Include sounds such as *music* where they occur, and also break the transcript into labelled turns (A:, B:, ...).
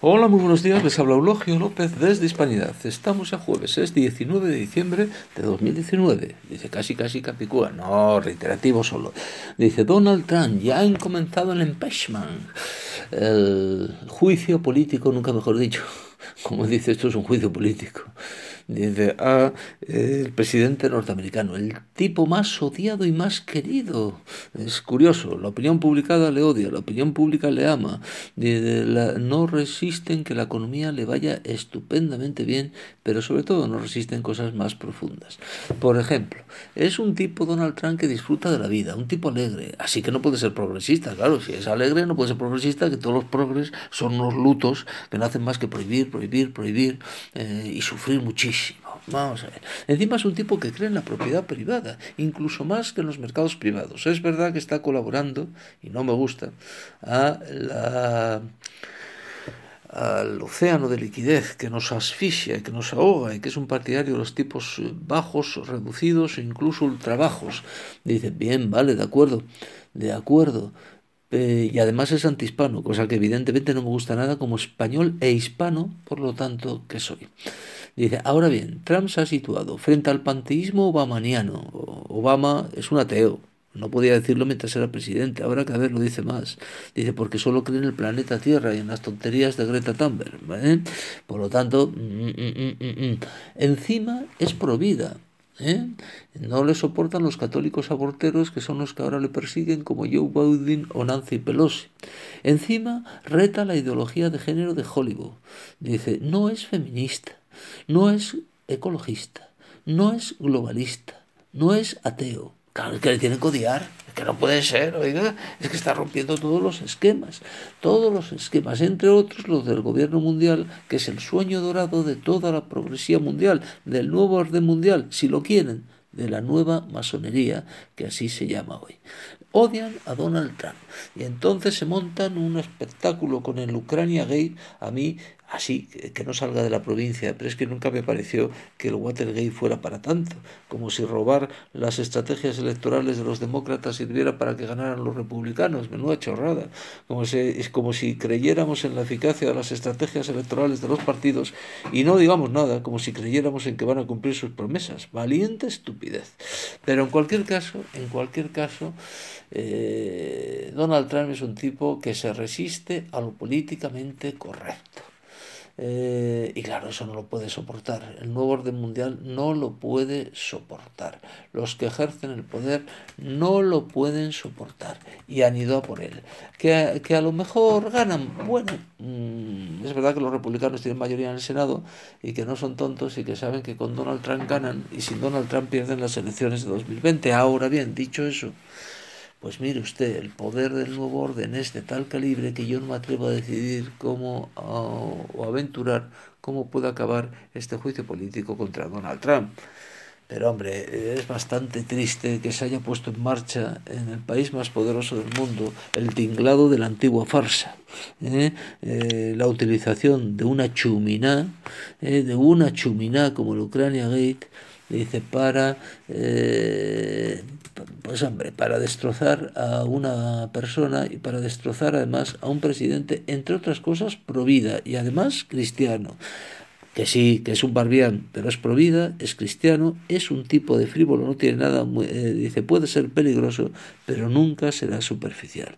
A: Hola, muy buenos días. Les habla Eulogio López desde Hispanidad. Estamos ya jueves, es 19 de diciembre de 2019. Dice casi, casi capicúa. No, reiterativo solo. Dice Donald Trump, ya han comenzado el impeachment. El juicio político, nunca mejor dicho. *laughs* Como dice, esto es un juicio político dice a eh, el presidente norteamericano, el tipo más odiado y más querido. Es curioso, la opinión publicada le odia, la opinión pública le ama. no resisten que la economía le vaya estupendamente bien, pero sobre todo no resisten cosas más profundas. Por ejemplo, es un tipo Donald Trump que disfruta de la vida, un tipo alegre, así que no puede ser progresista, claro, si es alegre no puede ser progresista, que todos los progres son unos lutos que no hacen más que prohibir, prohibir, prohibir eh, y sufrir muchísimo. Vamos a ver. Encima es un tipo que cree en la propiedad privada, incluso más que en los mercados privados. Es verdad que está colaborando, y no me gusta, a la al océano de liquidez que nos asfixia, que nos ahoga y que es un partidario de los tipos bajos, reducidos e incluso ultrabajos. Dice, bien, vale, de acuerdo, de acuerdo. Eh, y además es antihispano, cosa que evidentemente no me gusta nada como español e hispano, por lo tanto, que soy. Dice, ahora bien, Trump se ha situado frente al panteísmo obamaniano. Obama es un ateo, no podía decirlo mientras era presidente, ahora cada vez lo dice más. Dice, porque solo cree en el planeta Tierra y en las tonterías de Greta Thunberg. Por lo tanto, mm, mm, mm, encima es provida. ¿eh? No le soportan los católicos aborteros que son los que ahora le persiguen como Joe Biden o Nancy Pelosi. Encima reta la ideología de género de Hollywood. Dice, no es feminista no es ecologista, no es globalista, no es ateo. Claro, es que le tienen que odiar, es que no puede ser, oiga, es que está rompiendo todos los esquemas, todos los esquemas, entre otros los del gobierno mundial, que es el sueño dorado de toda la progresía mundial, del nuevo orden mundial, si lo quieren, de la nueva masonería, que así se llama hoy. Odian a Donald Trump y entonces se montan un espectáculo con el Ucrania Gay. A mí así, que no salga de la provincia, pero es que nunca me pareció que el Watergate fuera para tanto, como si robar las estrategias electorales de los demócratas sirviera para que ganaran los republicanos, menuda chorrada, como si, es como si creyéramos en la eficacia de las estrategias electorales de los partidos y no digamos nada, como si creyéramos en que van a cumplir sus promesas, valiente estupidez. Pero en cualquier caso, en cualquier caso, eh, Donald Trump es un tipo que se resiste a lo políticamente correcto. Eh, y claro, eso no lo puede soportar. El nuevo orden mundial no lo puede soportar. Los que ejercen el poder no lo pueden soportar y han ido a por él. Que, que a lo mejor ganan. Bueno, mm, es verdad que los republicanos tienen mayoría en el Senado y que no son tontos y que saben que con Donald Trump ganan y sin Donald Trump pierden las elecciones de 2020. Ahora bien, dicho eso, pues mire usted, el poder del nuevo orden es de tal calibre que yo no me atrevo a decidir cómo o aventurar cómo puede acabar este juicio político contra Donald Trump. Pero hombre, es bastante triste que se haya puesto en marcha en el país más poderoso del mundo el tinglado de la antigua farsa. ¿eh? Eh, la utilización de una chuminá, ¿eh? de una chuminá como el Ucrania Gate, dice para pues hombre, para destrozar a una persona y para destrozar además a un presidente, entre otras cosas, pro vida y además cristiano. Que sí, que es un barbián, pero es pro vida, es cristiano, es un tipo de frívolo, no tiene nada, eh, dice, puede ser peligroso, pero nunca será superficial.